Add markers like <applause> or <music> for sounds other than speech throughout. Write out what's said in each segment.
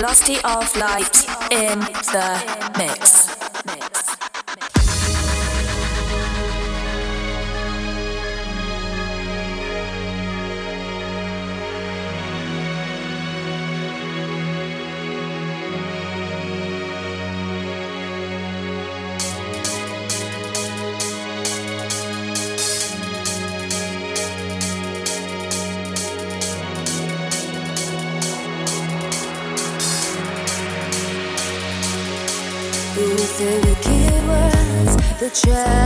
Velocity of Light in the mix. That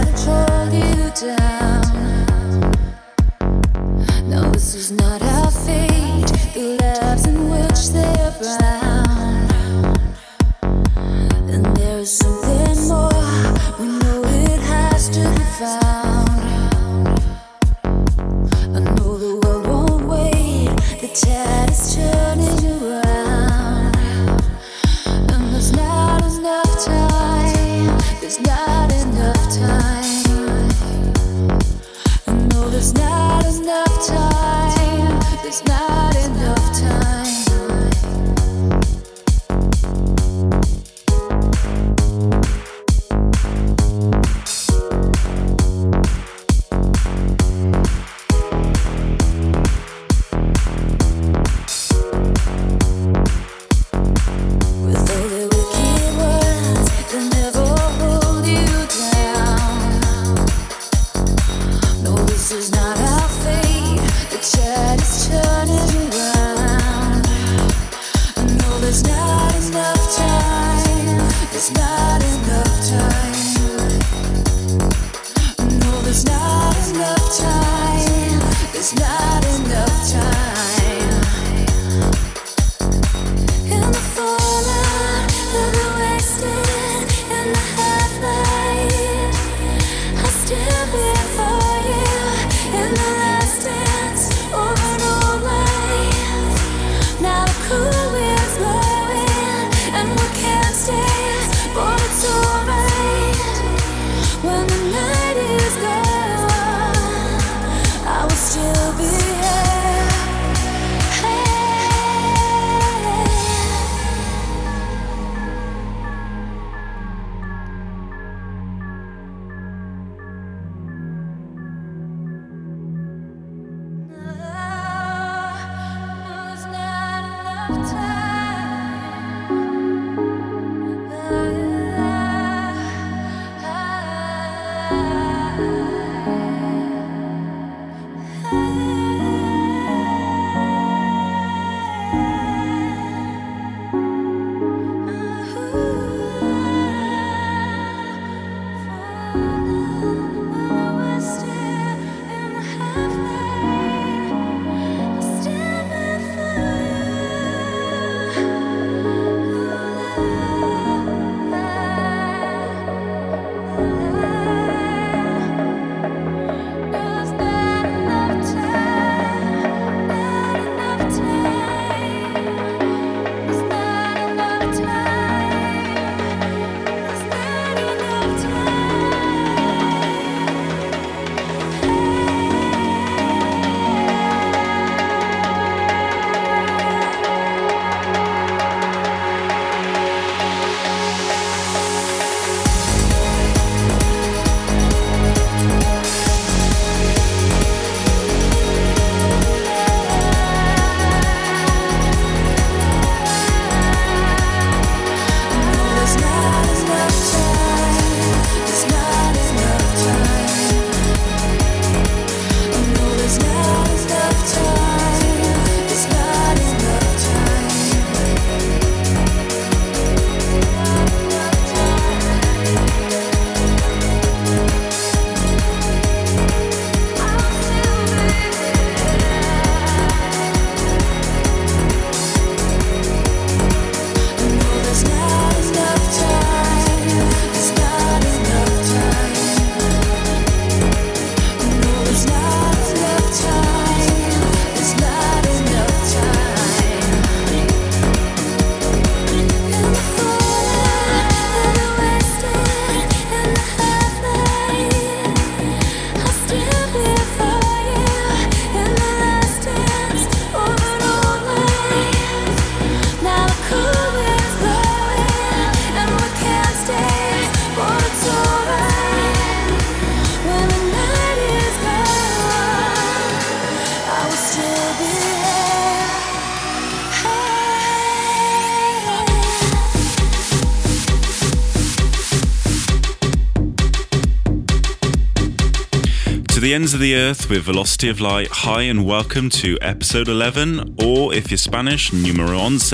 the ends of the earth with Velocity of Light. Hi and welcome to episode 11, or if you're Spanish, numero once.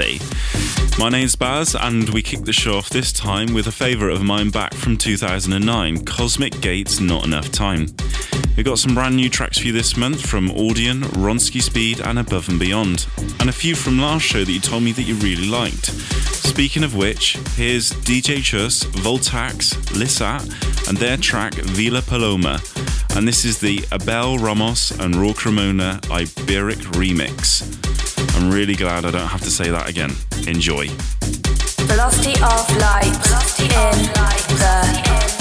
My name's Baz, and we kick the show off this time with a favourite of mine back from 2009 Cosmic Gates Not Enough Time. We've got some brand new tracks for you this month from Audien, Ronski Speed, and Above and Beyond, and a few from last show that you told me that you really liked. Speaking of which, here's DJ Chus, Voltaxx, Lissat, and their track Villa Paloma and this is the Abel Ramos and Raw Cremona Iberic remix. I'm really glad I don't have to say that again. Enjoy. Velocity of light Velocity in of light. the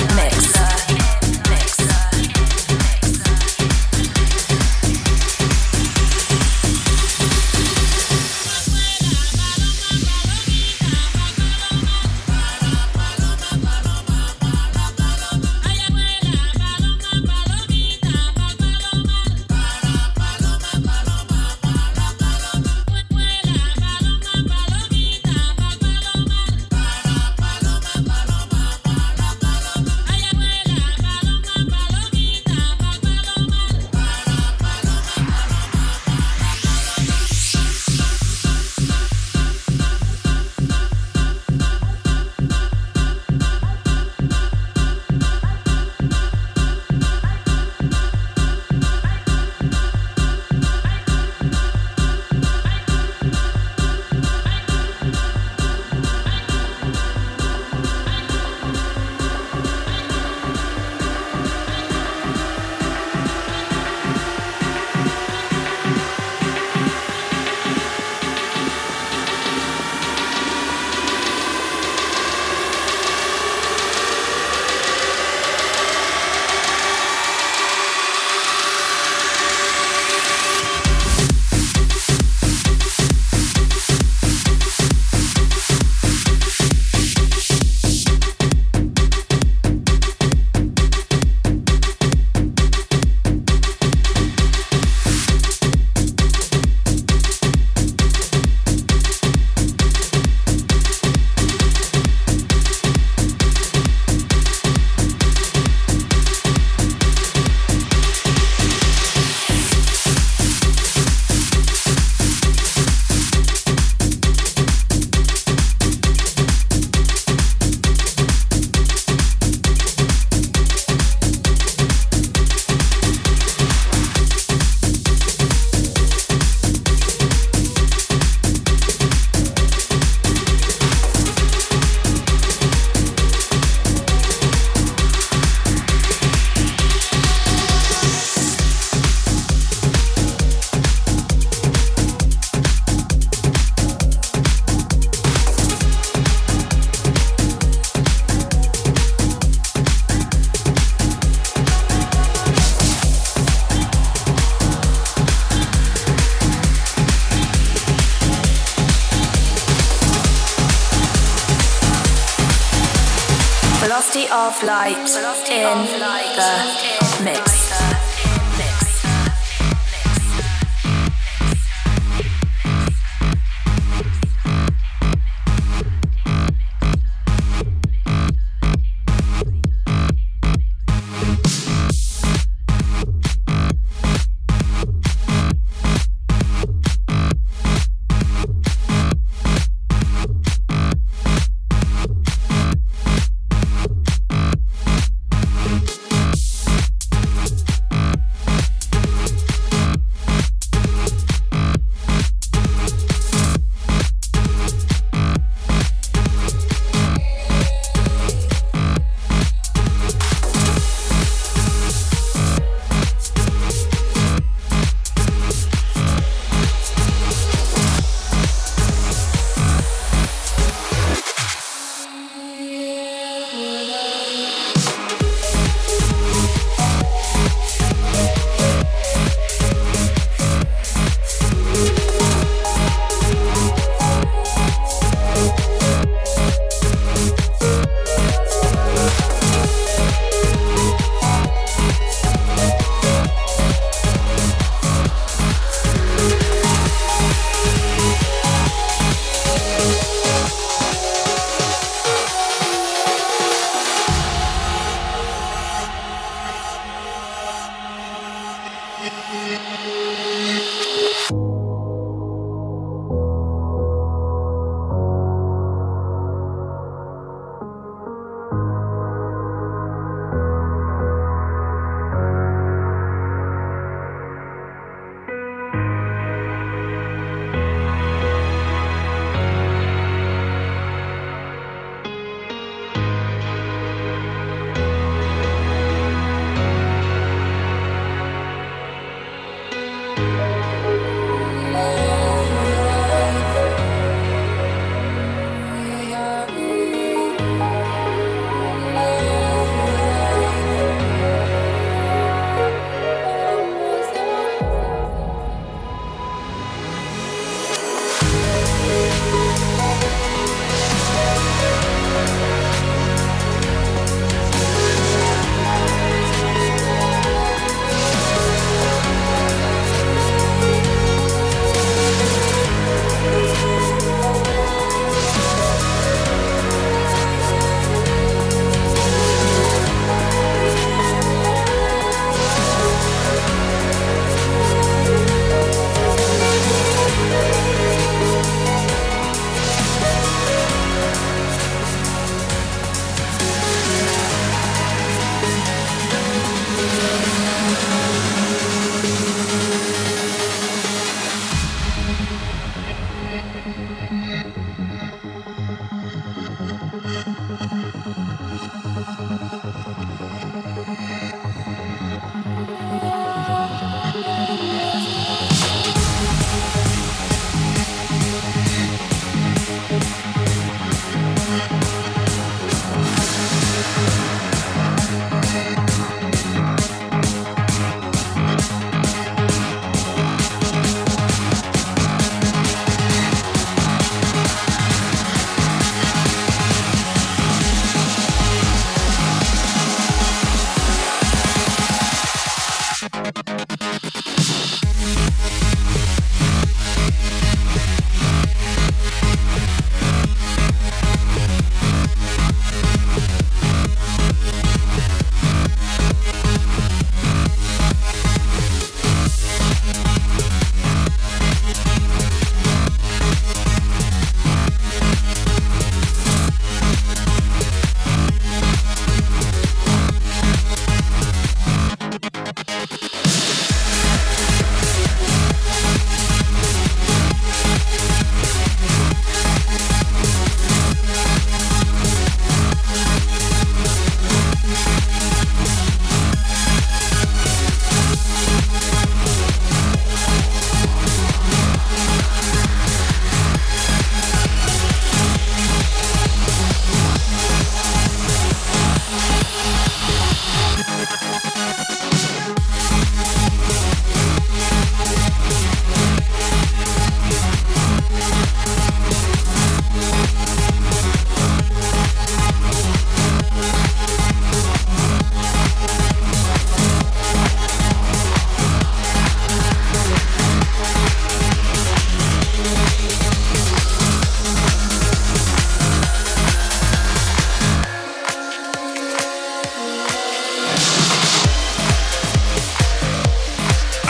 light in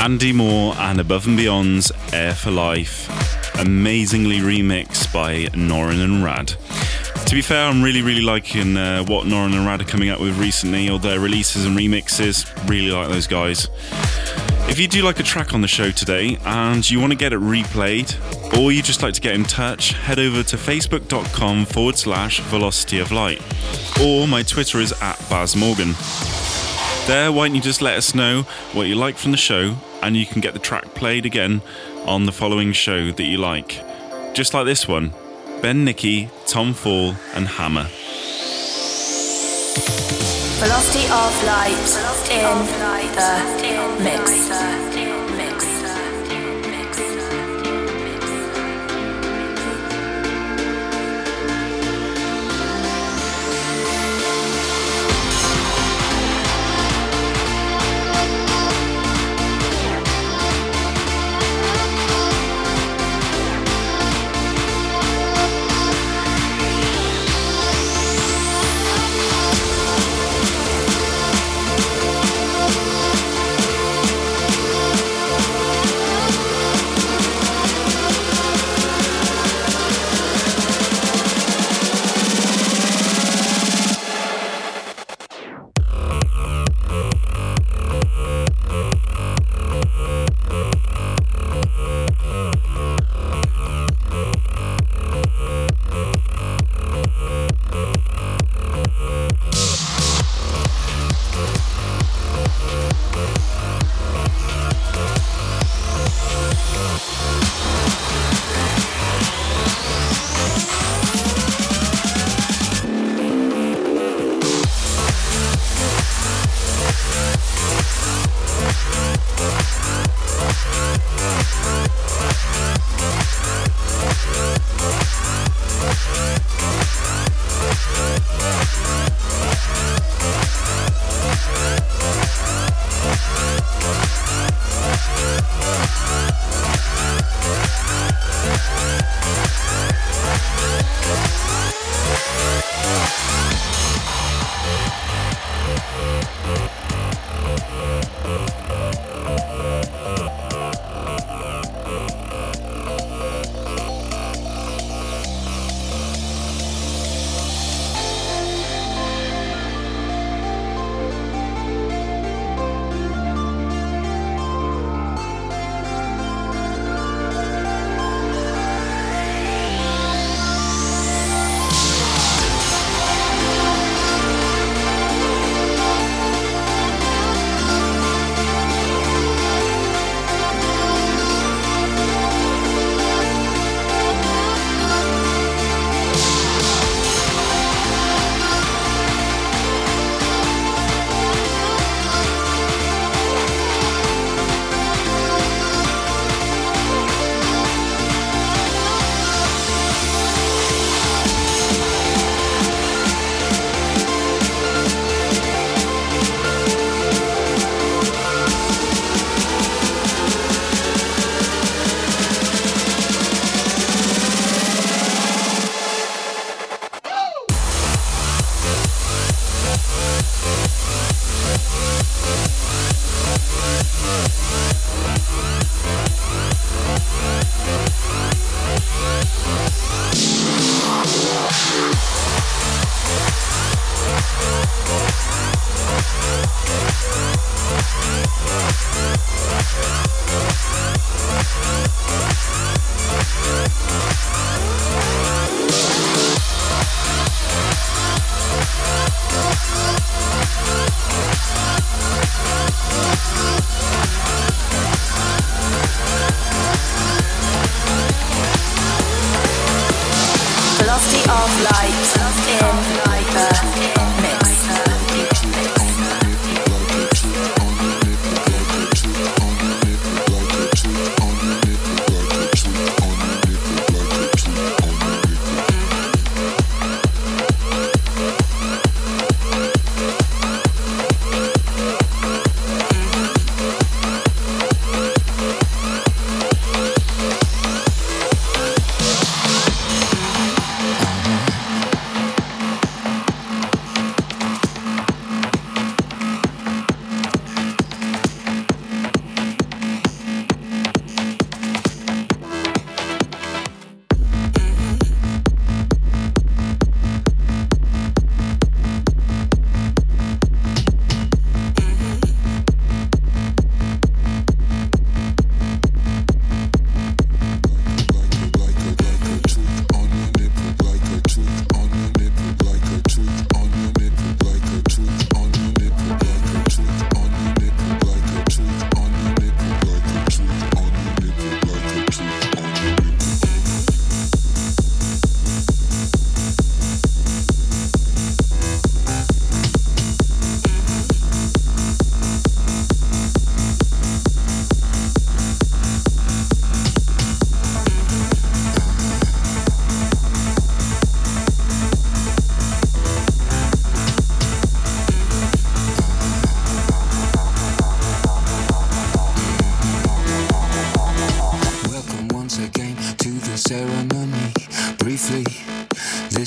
Andy Moore and Above and Beyond's Air for Life, amazingly remixed by Norin and Rad. To be fair, I'm really, really liking uh, what Norin and Rad are coming up with recently, all their releases and remixes. Really like those guys. If you do like a track on the show today and you want to get it replayed, or you just like to get in touch, head over to facebook.com forward slash velocity of light. Or my Twitter is at Baz Morgan. There, why don't you just let us know what you like from the show and you can get the track played again on the following show that you like. Just like this one Ben Nicky, Tom Fall, and Hammer. Velocity of light in the mix.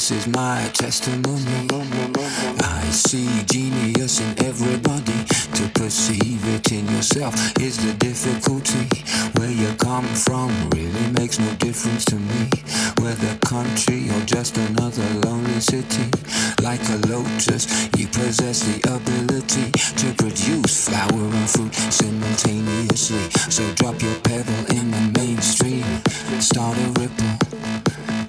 This is my testimony. I see genius in everybody. To perceive it in yourself is the difficulty. Where you come from really makes no difference to me. Whether country or just another lonely city. Like a lotus, you possess the ability to produce flower and fruit simultaneously. So drop your pebble in the mainstream. Start a ripple.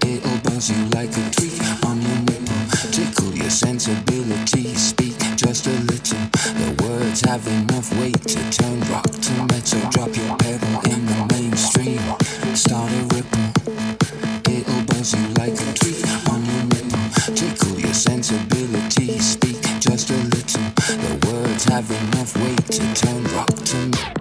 It'll buzz you like a tweak on your nipple. Tickle your sensibility. Speak just a little. The words have enough weight to turn rock to metal. Drop your pebble in the mainstream. Start a ripple. It'll buzz you like a tweak on your nipple. Tickle your sensibility. Speak just a little. The words have enough weight to turn rock to metal.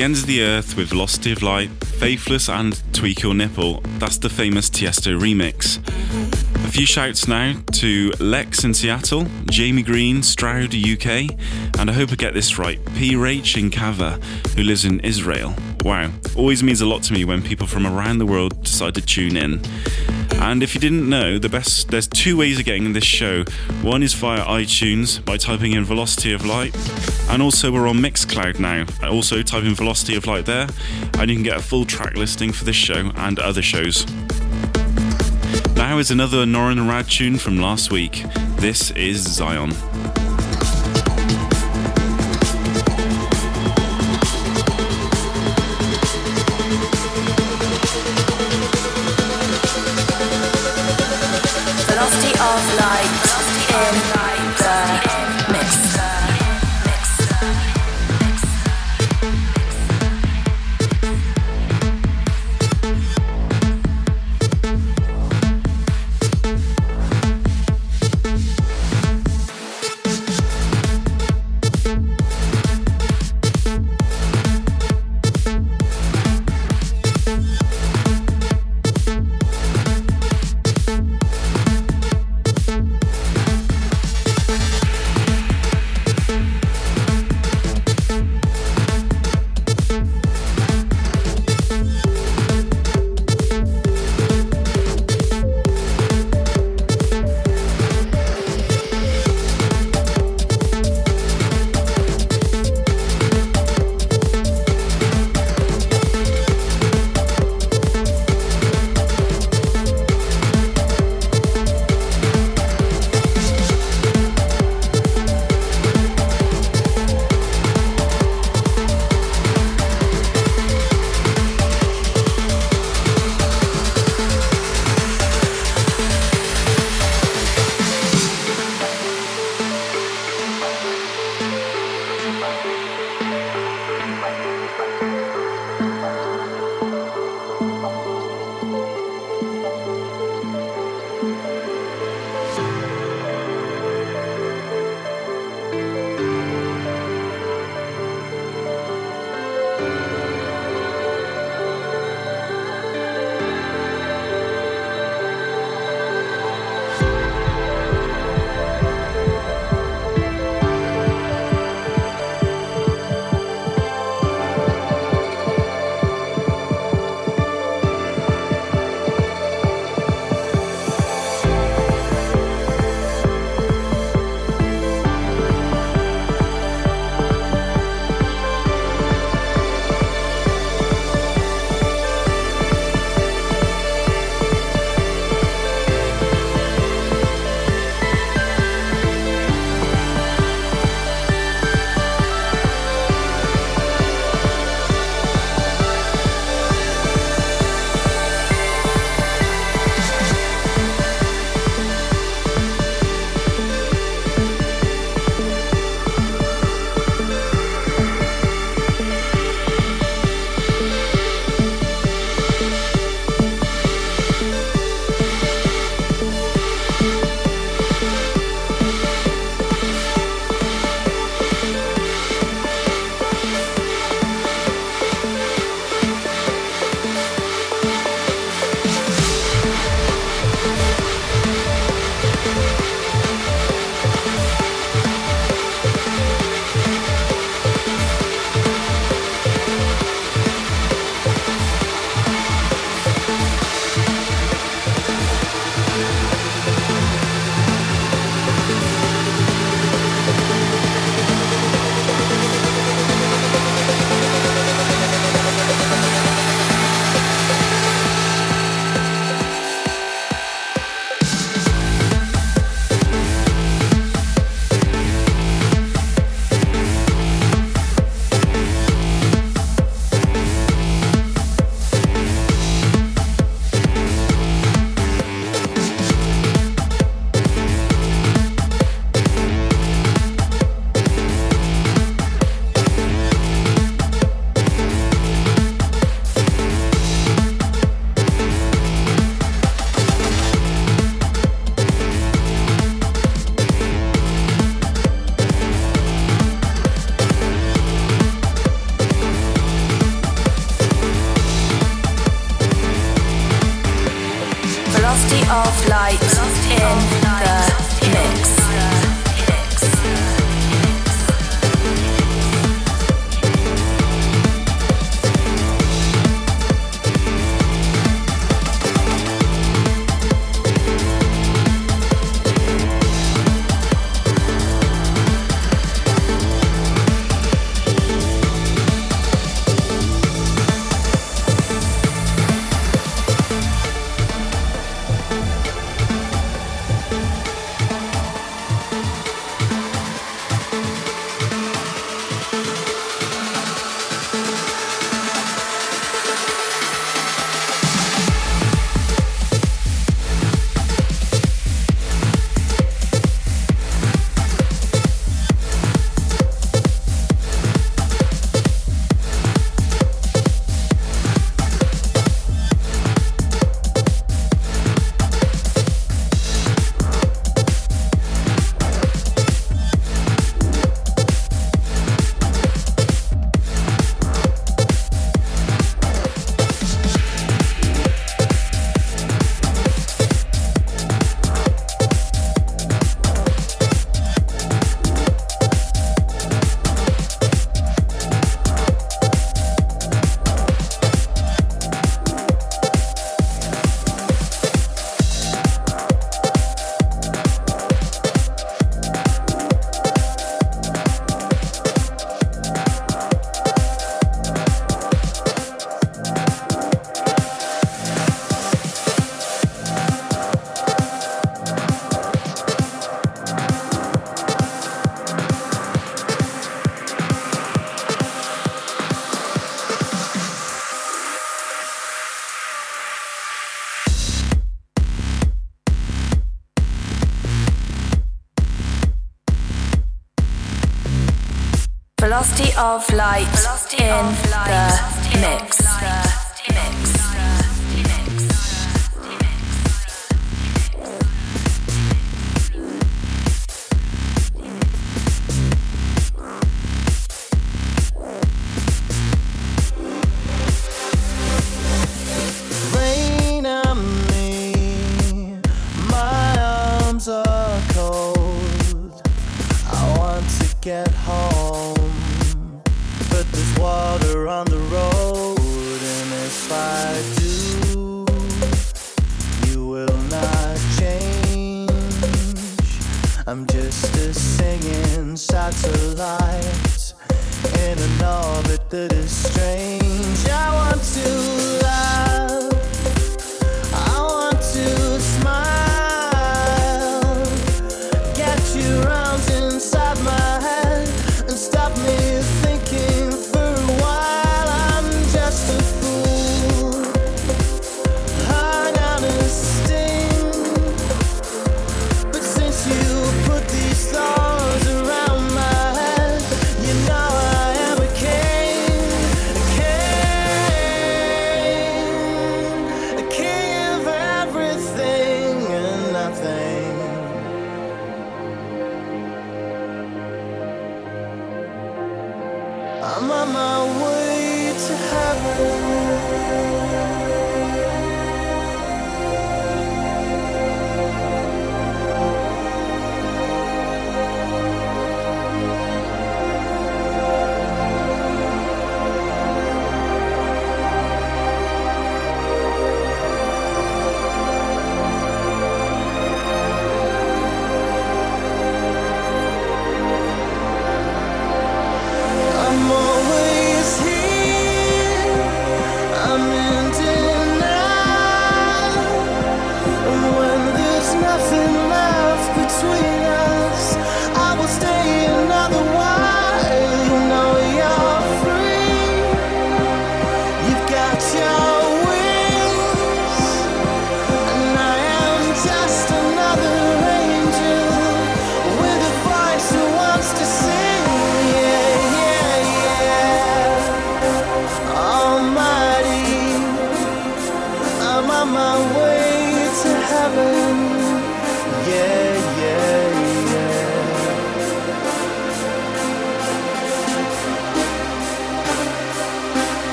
The ends of the earth with Velocity of Light, Faithless, and Tweak Your Nipple. That's the famous Tiesto remix. A few shouts now to Lex in Seattle, Jamie Green, Stroud, UK, and I hope I get this right, P. Rach in Kava, who lives in Israel. Wow, always means a lot to me when people from around the world decide to tune in. And if you didn't know, the best there's two ways of getting this show. One is via iTunes by typing in Velocity of Light, and also, we're on Mixcloud now. Also, type in Velocity of Light there, and you can get a full track listing for this show and other shows. Now is another Norin Rad tune from last week. This is Zion. Velocity of light.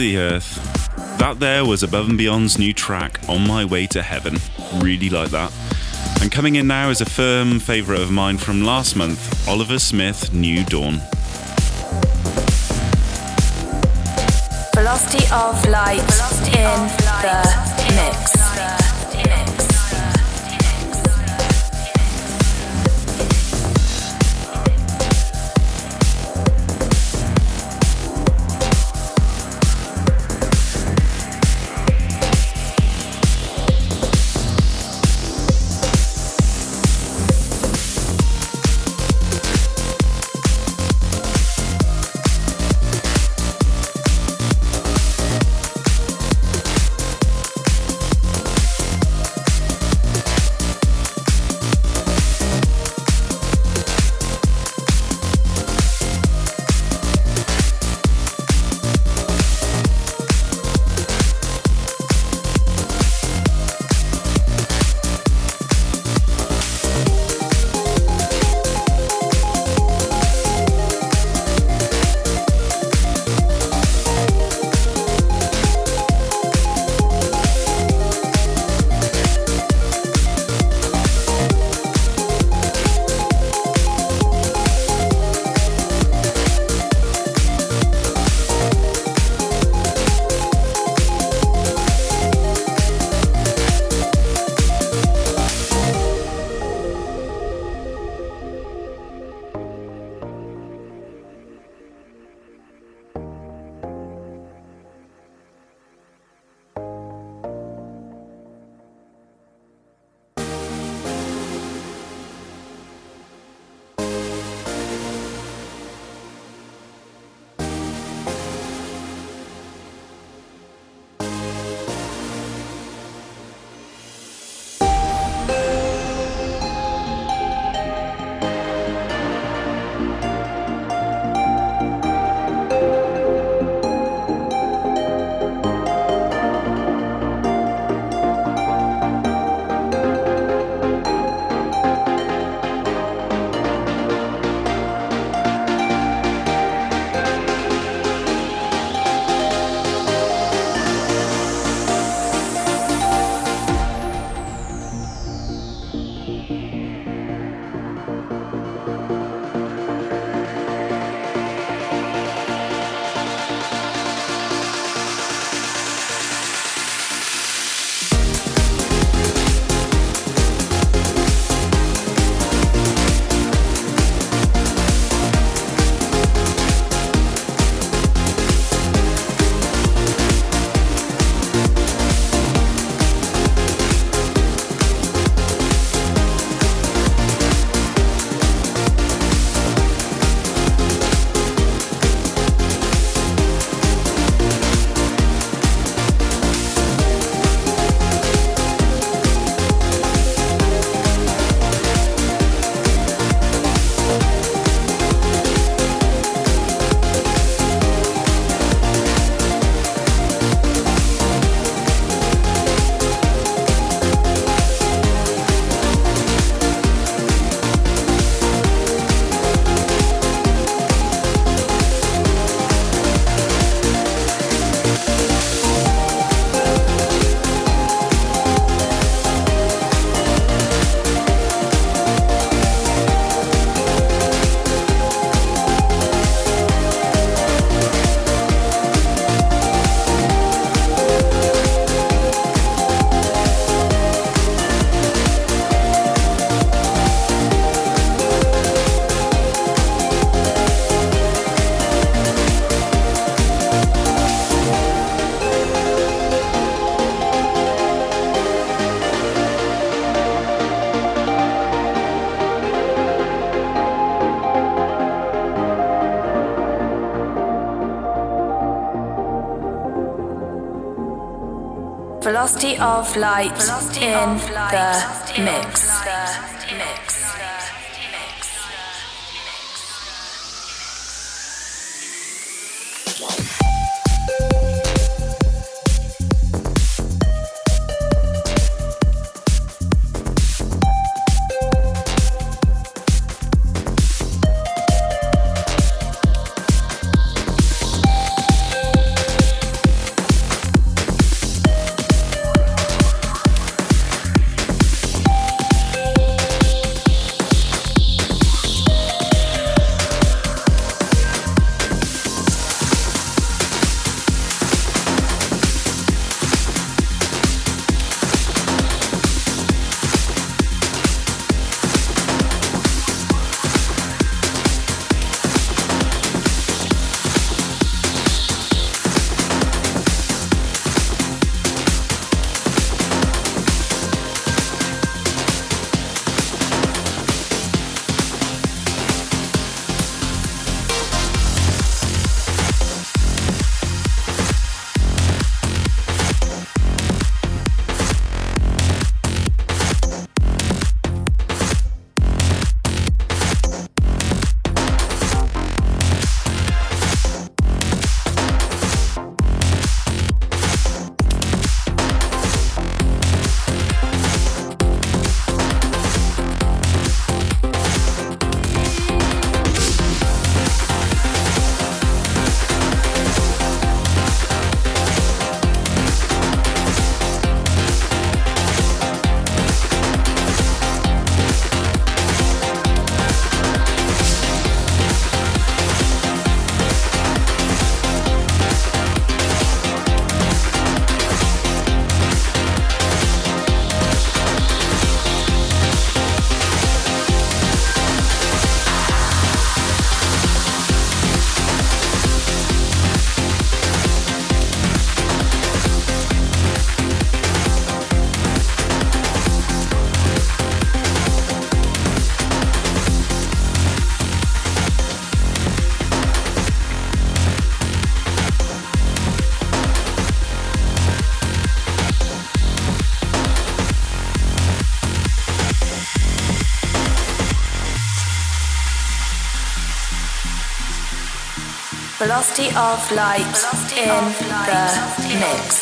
The earth. That there was Above and Beyond's new track, On My Way to Heaven. Really like that. And coming in now is a firm favourite of mine from last month Oliver Smith, New Dawn. Velocity of light in the mix. Velocity of light Velocity in of light the mix. Velocity of light in the mix.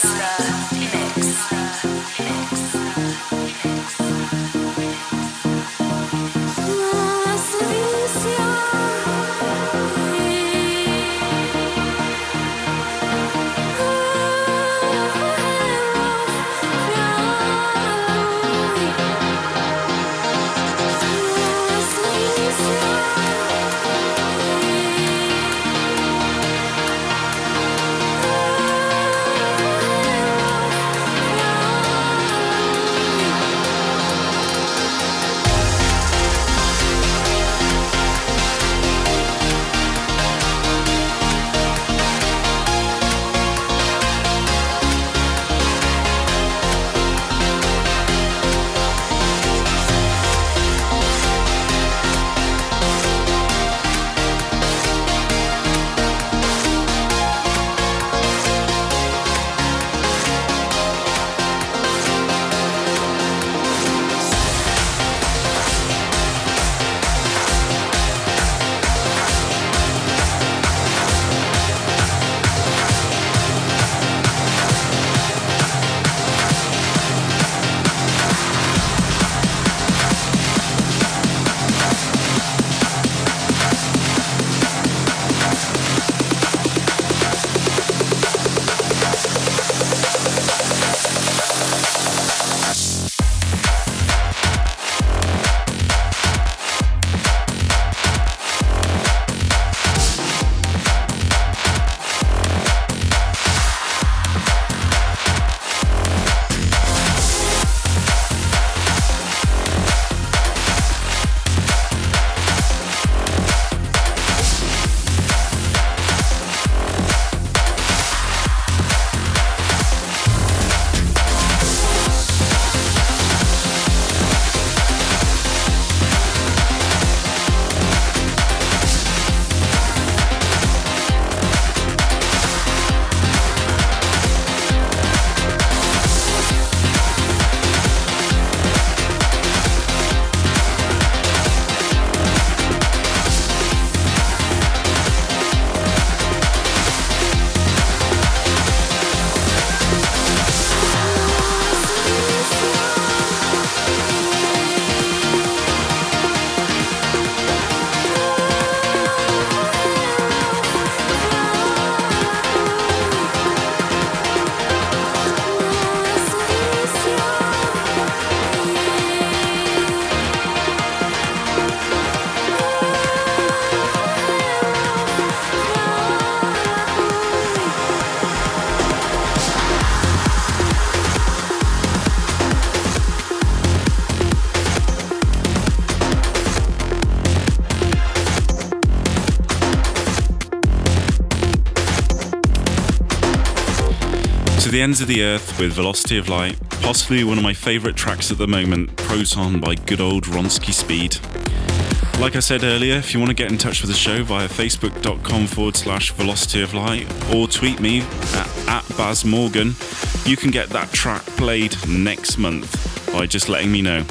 The ends of the earth with Velocity of Light, possibly one of my favourite tracks at the moment, Proton by good old Ronski Speed. Like I said earlier, if you want to get in touch with the show via facebook.com forward slash velocity of light or tweet me at, at Baz Morgan, you can get that track played next month by just letting me know.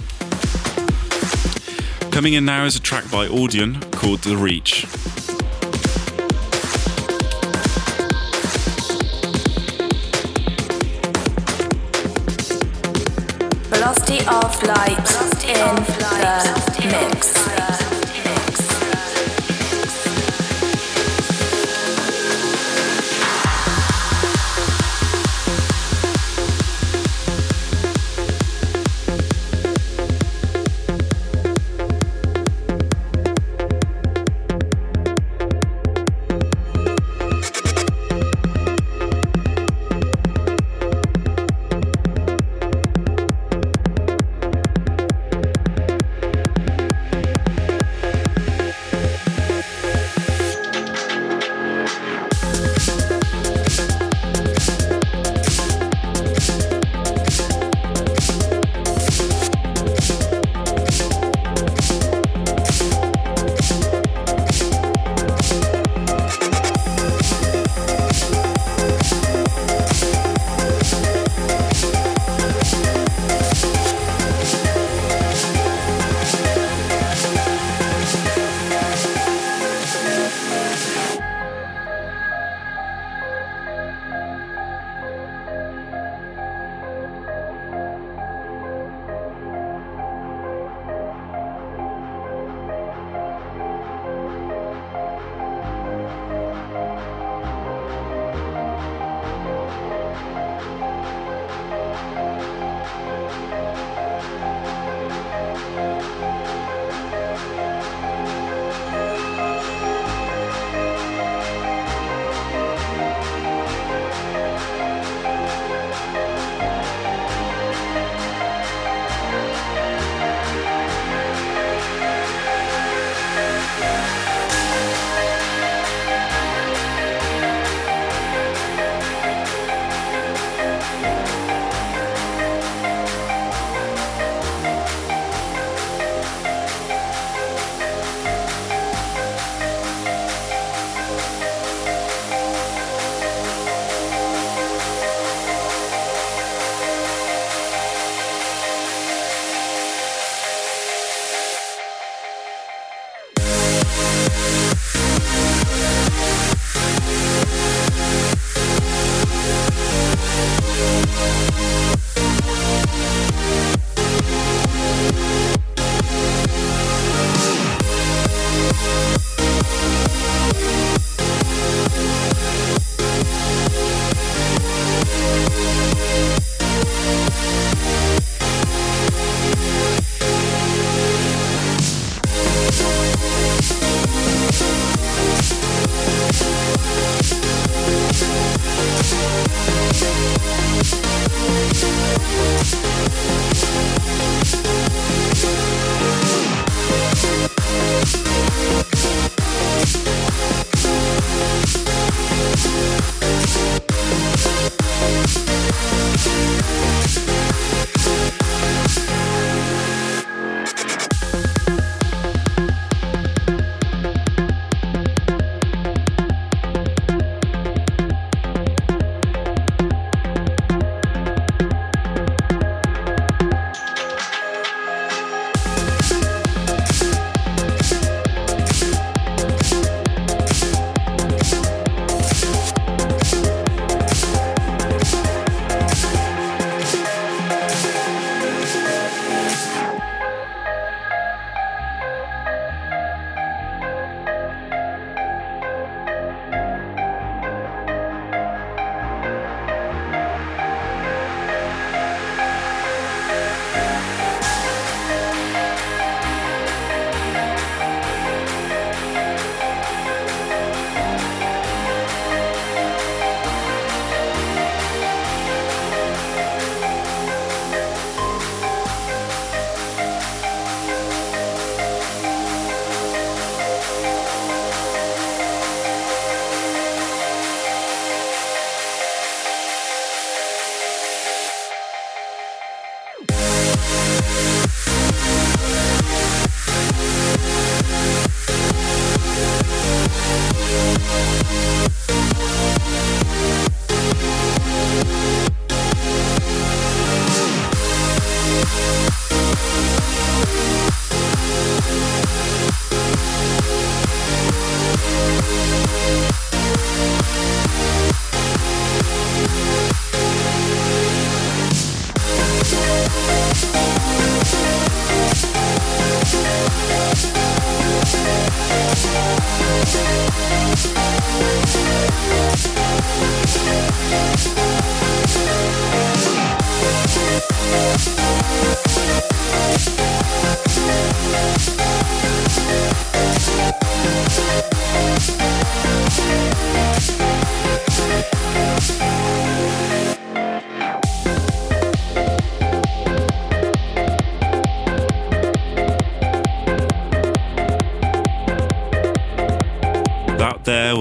Coming in now is a track by Audien called The Reach.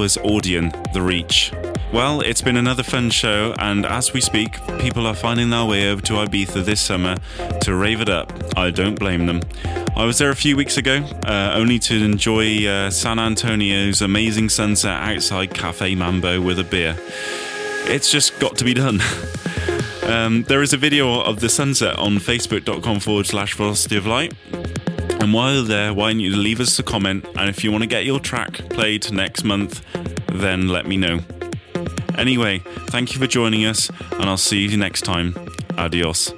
Was Audien, The Reach. Well, it's been another fun show, and as we speak, people are finding their way over to Ibiza this summer to rave it up. I don't blame them. I was there a few weeks ago, uh, only to enjoy uh, San Antonio's amazing sunset outside Cafe Mambo with a beer. It's just got to be done. <laughs> um, there is a video of the sunset on facebook.com forward slash velocity of light. And while you're there, why don't you leave us a comment? And if you want to get your track played next month, then let me know. Anyway, thank you for joining us, and I'll see you next time. Adios.